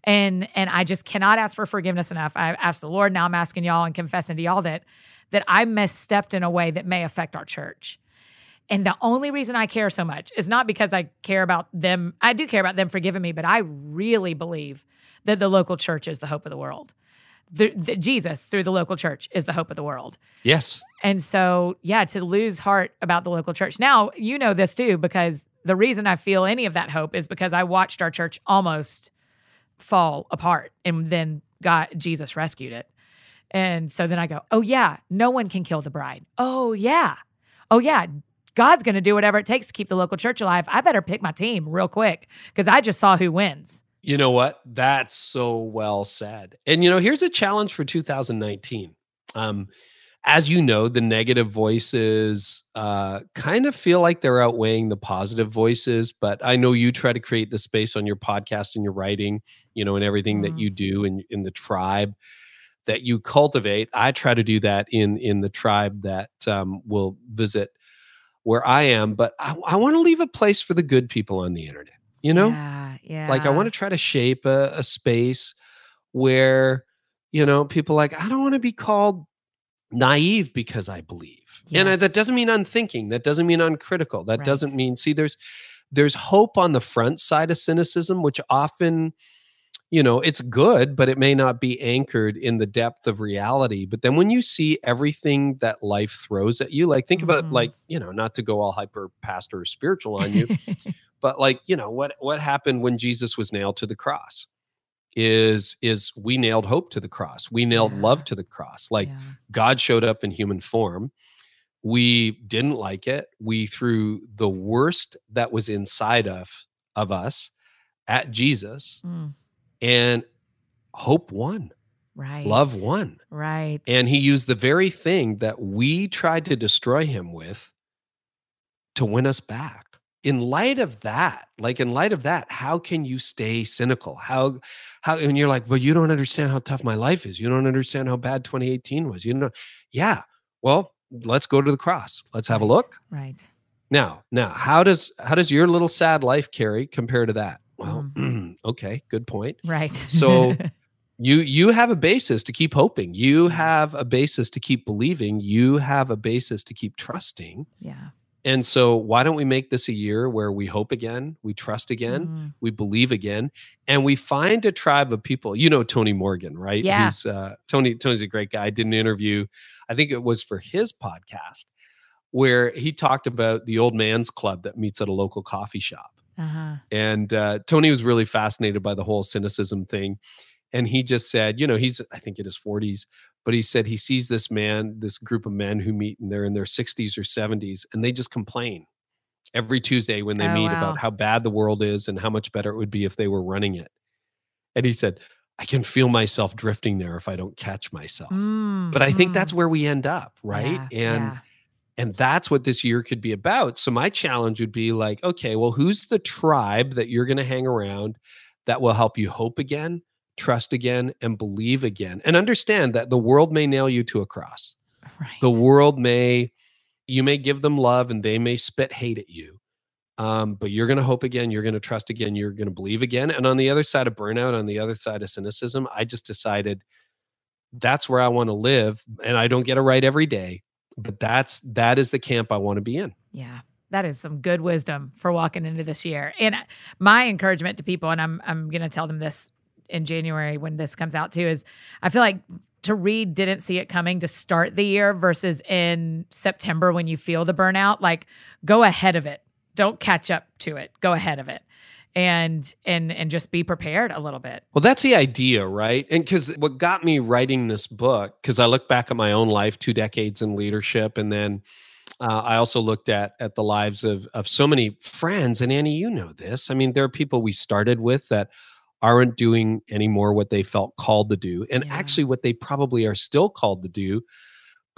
And and I just cannot ask for forgiveness enough. I've asked the Lord, now I'm asking y'all and confessing to y'all that that I misstepped in a way that may affect our church. And the only reason I care so much is not because I care about them. I do care about them forgiving me, but I really believe that the local church is the hope of the world. The, the, Jesus through the local church is the hope of the world. Yes. And so, yeah, to lose heart about the local church. Now, you know this too, because the reason I feel any of that hope is because I watched our church almost fall apart and then God, Jesus rescued it. And so then I go, oh, yeah, no one can kill the bride. Oh, yeah. Oh, yeah. God's going to do whatever it takes to keep the local church alive. I better pick my team real quick because I just saw who wins. You know what? That's so well said. And you know, here's a challenge for 2019. Um, as you know, the negative voices uh, kind of feel like they're outweighing the positive voices. But I know you try to create the space on your podcast and your writing, you know, and everything that Mm. you do in in the tribe that you cultivate. I try to do that in in the tribe that um, will visit where I am. But I, I want to leave a place for the good people on the internet. You know, Yeah. Yeah. like I want to try to shape a, a space where you know people like I don't want to be called naive because I believe, and I, that doesn't mean unthinking. That doesn't mean uncritical. That Right. doesn't mean see there's there's hope on the front side of cynicism, which often you know it's good but it may not be anchored in the depth of reality but then when you see everything that life throws at you like think about Mhm. like you know not to go all hyper pastor or spiritual on you but like you know what what happened when jesus was nailed to the cross is is we nailed hope to the cross we nailed Yeah. love to the cross like Yeah. god showed up in human form we didn't like it we threw the worst that was inside of of us at jesus Mm, and hope won right. love won Right. and he used the very thing that we tried to destroy him with to win us back. In light of that, like in light of that, how can you stay cynical? How how and you're like, well, you don't understand how tough my life is. You don't understand how bad 2018 was. You know, yeah. Well, let's go to the cross. Let's have a look. Right. Now, now, how does how does your little sad life carry compare to that? Well, mm. okay, good point Right. So- you you have a basis to keep hoping you have a basis to keep believing you have a basis to keep trusting yeah. And so why don't we make this a year where we hope again we trust again Mm, we believe again and we find a tribe of people you know tony morgan right Yeah. he's uh, tony tony's a great guy i did an interview i think it was for his podcast where he talked about the old man's club that meets at a local coffee shop uh-huh. and uh, Tony was really fascinated by the whole cynicism thing. And he just said, you know, he's, I think in his 40s, but he said he sees this man, this group of men who meet and they're in their 60s or 70s, and they just complain every Tuesday when they Oh, meet wow. about how bad the world is and how much better it would be if they were running it. And he said, I can feel myself drifting there if I don't catch myself. Mm, But I think mm. that's where we end up, right? Yeah, and yeah. And that's what this year could be about. So my challenge would be like, okay, well, who's the tribe that you're going to hang around that will help you hope again, trust again, and believe again? And understand that the world may nail you to a cross. Right. The world may, you may give them love and they may spit hate at you. Um, but you're going to hope again. You're going to trust again. You're going to believe again. And on the other side of burnout, on the other side of cynicism, I just decided that's where I want to live. And I don't get it right every day, but that's that is the camp I want to be in. Yeah. That is some good wisdom for walking into this year. And my encouragement to people, and I'm I'm gonna tell them this in January when this comes out too, is I feel like to read didn't see it coming to start the year versus in September when you feel the burnout, like go ahead of it. Don't catch up to it. Go ahead of it and and and just be prepared a little bit. Well, that's the idea, right? And cuz what got me writing this book cuz I look back at my own life, 2 decades in leadership and then uh, I also looked at at the lives of of so many friends and Annie, you know this. I mean, there are people we started with that aren't doing anymore what they felt called to do and yeah. actually what they probably are still called to do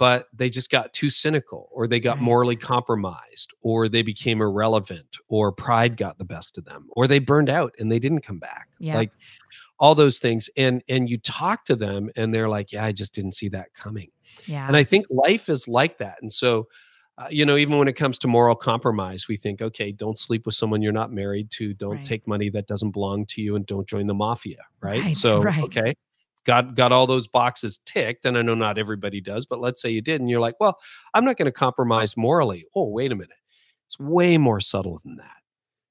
but they just got too cynical or they got right. morally compromised or they became irrelevant or pride got the best of them or they burned out and they didn't come back yeah. like all those things and and you talk to them and they're like yeah i just didn't see that coming yeah and i think life is like that and so uh, you know even when it comes to moral compromise we think okay don't sleep with someone you're not married to don't right. take money that doesn't belong to you and don't join the mafia right, right so right. okay got got all those boxes ticked and i know not everybody does but let's say you did and you're like well i'm not going to compromise morally oh wait a minute it's way more subtle than that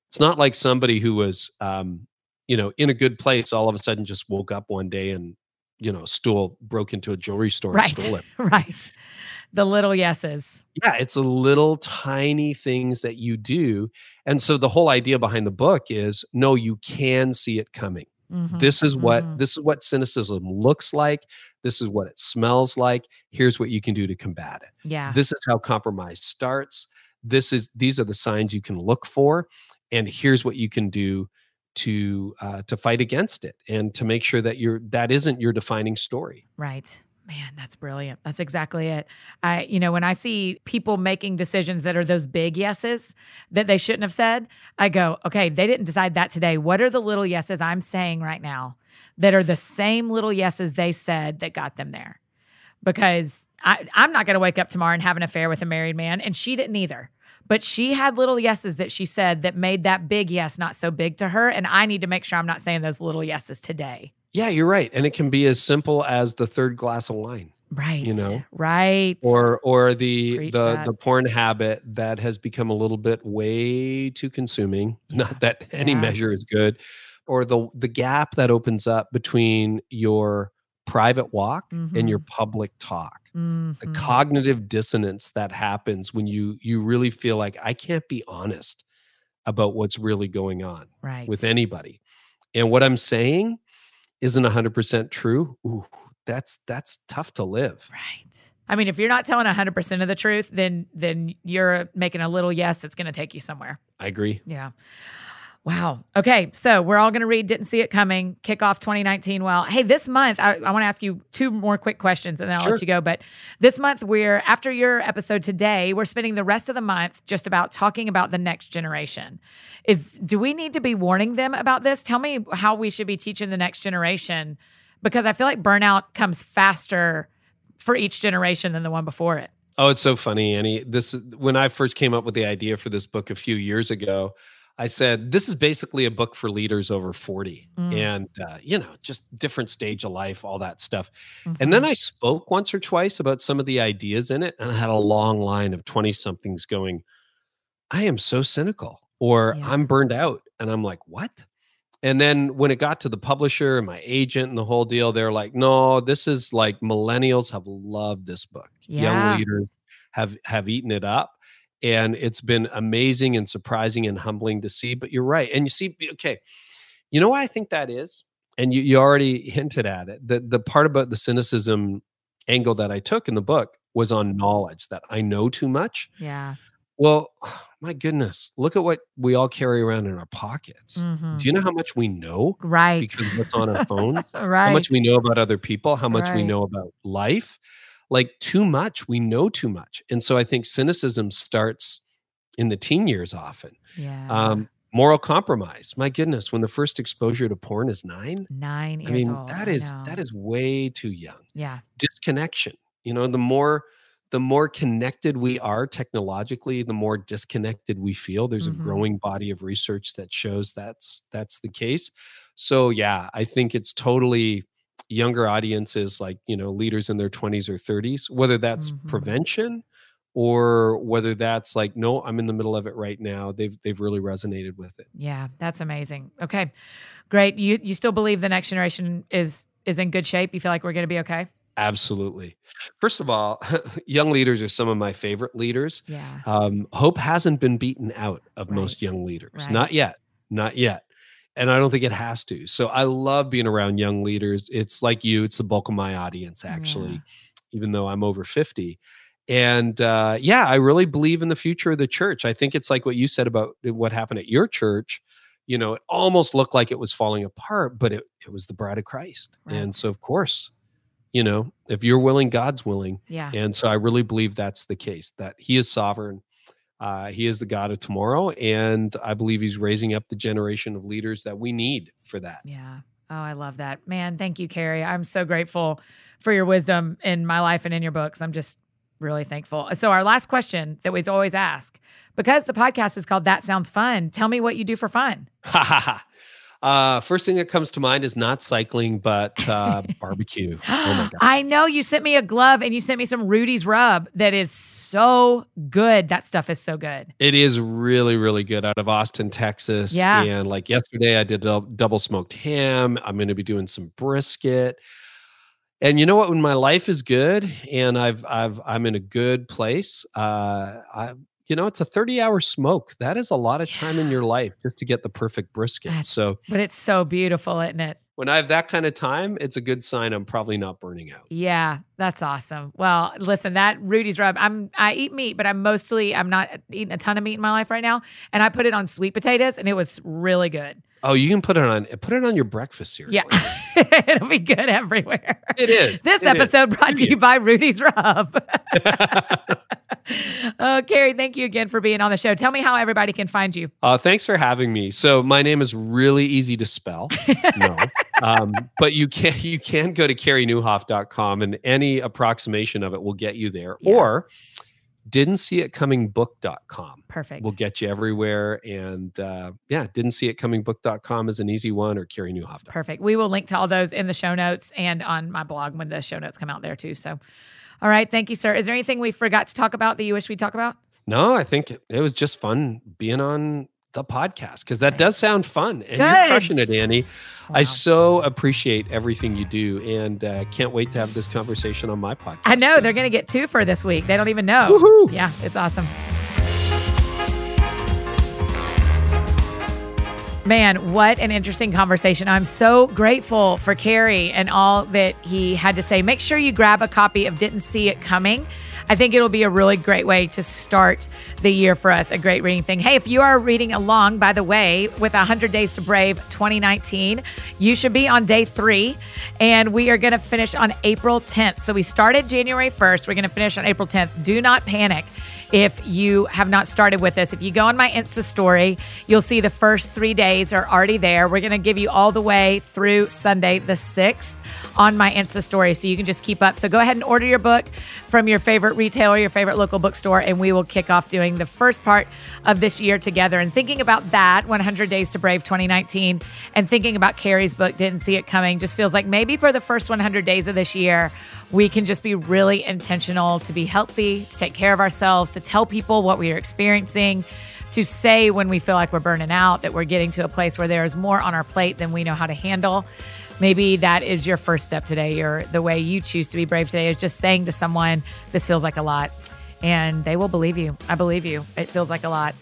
it's not like somebody who was um, you know in a good place all of a sudden just woke up one day and you know stool broke into a jewelry store right. and stole it right the little yeses yeah it's a little tiny things that you do and so the whole idea behind the book is no you can see it coming Mm-hmm. This is what mm-hmm. this is what cynicism looks like. This is what it smells like. Here's what you can do to combat it. Yeah. This is how compromise starts. This is these are the signs you can look for, and here's what you can do to uh, to fight against it and to make sure that you're that isn't your defining story. Right. Man, that's brilliant. That's exactly it. I, you know, when I see people making decisions that are those big yeses that they shouldn't have said, I go, okay, they didn't decide that today. What are the little yeses I'm saying right now that are the same little yeses they said that got them there? Because I, I'm not going to wake up tomorrow and have an affair with a married man, and she didn't either. But she had little yeses that she said that made that big yes not so big to her. And I need to make sure I'm not saying those little yeses today. Yeah, you're right. And it can be as simple as the third glass of wine. Right. You know. Right. Or or the Preach the that. the porn habit that has become a little bit way too consuming. Yeah. Not that any yeah. measure is good. Or the the gap that opens up between your private walk mm-hmm. and your mm-hmm. public talk. Mm-hmm. The cognitive dissonance that happens when you you really feel like I can't be honest about what's really going on right. with anybody. And what I'm saying isn't 100% true, ooh, that's that's tough to live. Right. I mean, if you're not telling 100% of the truth, then then you're making a little yes that's going to take you somewhere. I agree. Yeah. Wow. Okay. So we're all going to read Didn't See It Coming, kick off 2019 well. Hey, this month, I, I want to ask you two more quick questions and then I'll sure. let you go. But this month, we're, after your episode today, we're spending the rest of the month just about talking about the next generation. Is Do we need to be warning them about this? Tell me how we should be teaching the next generation because I feel like burnout comes faster for each generation than the one before it. Oh, it's so funny, Annie. This when I first came up with the idea for this book a few years ago, I said, this is basically a book for leaders over 40 mm. and, uh, you know, just different stage of life, all that stuff. Mm-hmm. And then mm-hmm. I spoke once or twice about some of the ideas in it. And I had a long line of 20 somethings going, I am so cynical or yeah. I'm burned out. And I'm like, what? And then when it got to the publisher and my agent and the whole deal, they're like, no, this is like millennials have loved this book. Yeah. Young leaders have have eaten it up and it's been amazing and surprising and humbling to see but you're right and you see okay you know why i think that is? And you, you already hinted at it the, the part about the cynicism angle that i took in the book was on knowledge that i know too much. Yeah. Well my goodness look at what we all carry around in our pockets. Mm-hmm. do you know how much we know right. because what's on our phones? Right how much we know about other people? How much right. we know about life like too much. We know too much. And so I think cynicism starts in the teen years often. Yeah. Um, moral compromise. My goodness, when the first exposure to porn is nine, Nine years I mean, old. that is that is way too young. Yeah. Disconnection. You know, the more the more connected we are technologically, the more disconnected we feel. There's Mhm. a growing body of research that shows that's that's the case. So yeah, I think it's totally younger audiences like, you know, leaders in their 20s or 30s, whether that's Mhm. prevention or whether that's like no, I'm in the middle of it right now. They've they've really resonated with it. Yeah. That's amazing. Okay. Great. You you still believe the next generation is is in good shape? You feel like we're gonna be okay? Absolutely. First of all, young leaders are some of my favorite leaders. Yeah. Um, hope hasn't been beaten out of most young leaders. Right. Not yet. Not yet. And I don't think it has to. So I love being around young leaders. It's like you, it's the bulk of my audience, actually, Yeah. even though I'm over 50. And uh, yeah, I really believe in the future of the church. I think it's like what you said about what happened at your church. You know, it almost looked like it was falling apart, but it, it was the bride of Christ. Right. And so, of course, you know, if you're willing, God's willing. Yeah. And so I really believe that's the case, that he is sovereign. Uh, he is the God of tomorrow. And I believe he's raising up the generation of leaders that we need for that. Yeah. Oh, I love that. Man, thank you, Carey. I'm so grateful for your wisdom in my life and in your books. I'm just really thankful. So, our last question that we always ask because the podcast is called That Sounds Fun, tell me what you do for fun. Uh, first thing that comes to mind is not cycling, but uh, barbecue. Oh my God. I know you sent me a glove and you sent me some Rudy's rub that is so good. That stuff is so good. It is really, really good out of Austin, Texas. Yeah. And like yesterday, I did a double smoked ham. I'm going to be doing some brisket. And you know what? When my life is good and I've I've I'm in a good place, uh, I you know it's a 30 hour smoke. That is a lot of time in your life just to get the perfect brisket. That's- So But it's so beautiful, isn't it? when I have that kind of time, it's a good sign I'm probably not burning out. Yeah, that's awesome. Well, listen, that Rudy's rub. I'm I eat meat, but I'm mostly I'm not eating a ton of meat in my life right now, and I put it on sweet potatoes, and it was really good. Oh, you can put it on put it on your breakfast cereal. Yeah, it'll be good everywhere. It is. This It is. episode brought to you by Rudy's Rub. oh, Carey, thank you again for being on the show. Tell me how everybody can find you. Uh, thanks for having me. So my name is really easy to spell. no. Um, but you can you can go to careynieuwhof.com and any approximation of it will get you there. Yeah. Or didn't see it coming book.com Perfect. we'll get you everywhere. And uh, yeah, didn't see it coming book.com is an easy one or careynieuwhof.com. Perfect. We will link to all those in the show notes and on my blog when the show notes come out there too. So, all right. Thank you, sir. Is there anything we forgot to talk about that you wish we talk about? No, I think it was just fun being on the podcast because that does sound fun and Good. you're crushing it, Annie. I so appreciate everything you do and uh, can't wait to have this conversation on my podcast. I know too. they're going to get two for this week. They don't even know. Woohoo! Yeah, it's awesome. Man, what an interesting conversation. I'm so grateful for Carey and all that he had to say. Make sure you grab a copy of Didn't See It Coming. I think it'll be a really great way to start the year for us, a great reading thing. Hey, if you are reading along, by the way, with 100 Days to Brave 2019, you should be on day three, and we are going to finish on April 10th. So we started January 1st. We're going to finish on April 10th. Do not panic if you have not started with us. If you go on my Insta story, you'll see the first three days are already there. We're going to give you all the way through Sunday, the 6th, on my Insta story so you can just keep up. So go ahead and order your book from your favorite retailer, your favorite local bookstore, and we will kick off doing the first part of this year together. And thinking about that, 100 Days to Brave 2019, and thinking about Carey's book, Didn't See It Coming, just feels like maybe for the first 100 days of this year, we can just be really intentional to be healthy, to take care of ourselves, to tell people what we are experiencing, to say when we feel like we're burning out, that we're getting to a place where there is more on our plate than we know how to handle. Maybe that is your first step today, or the way you choose to be brave today is just saying to someone, This feels like a lot. And they will believe you. I believe you. It feels like a lot.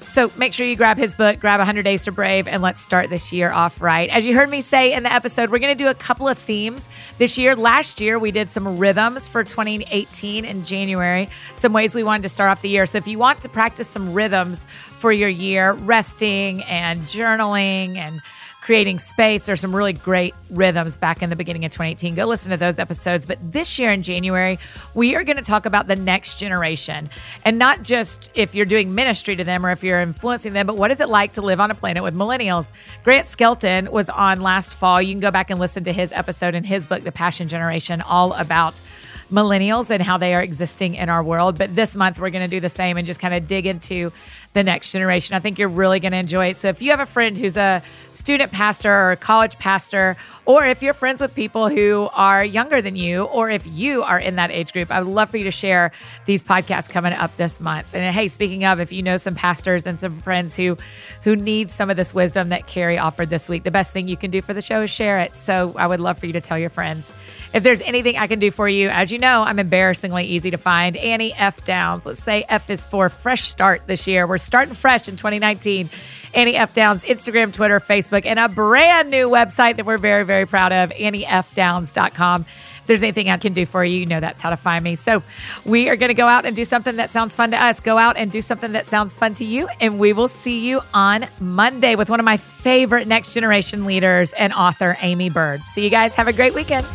So make sure you grab his book, grab 100 Days to Brave, and let's start this year off right. As you heard me say in the episode, we're going to do a couple of themes this year. Last year, we did some rhythms for 2018 in January, some ways we wanted to start off the year. So if you want to practice some rhythms for your year, resting and journaling and creating space. There's some really great rhythms back in the beginning of 2018. Go listen to those episodes. But this year in January, we are going to talk about the next generation and not just if you're doing ministry to them or if you're influencing them, but what is it like to live on a planet with millennials? Grant Skeldon was on last fall. You can go back and listen to his episode in his book, The Passion Generation, all about millennials and how they are existing in our world. But this month, we're going to do the same and just kind of dig into the next generation. I think you're really going to enjoy it. So if you have a friend who's a student pastor or a college pastor, or if you're friends with people who are younger than you, or if you are in that age group, I would love for you to share these podcasts coming up this month. And hey, speaking of, if you know some pastors and some friends who who need some of this wisdom that Carey offered this week, the best thing you can do for the show is share it. So I would love for you to tell your friends. If there's anything I can do for you, as you know, I'm embarrassingly easy to find. Annie F. Downs. Let's say F is for fresh start this year. We're starting fresh in 2019. Annie F. Downs, Instagram, Twitter, Facebook, and a brand new website that we're very, very proud of, AnnieFDowns.com. If there's anything I can do for you, you know that's how to find me. So we are going to go out and do something that sounds fun to us. Go out and do something that sounds fun to you. And we will see you on Monday with one of my favorite next generation leaders and author, Amy Bird. See you guys. Have a great weekend.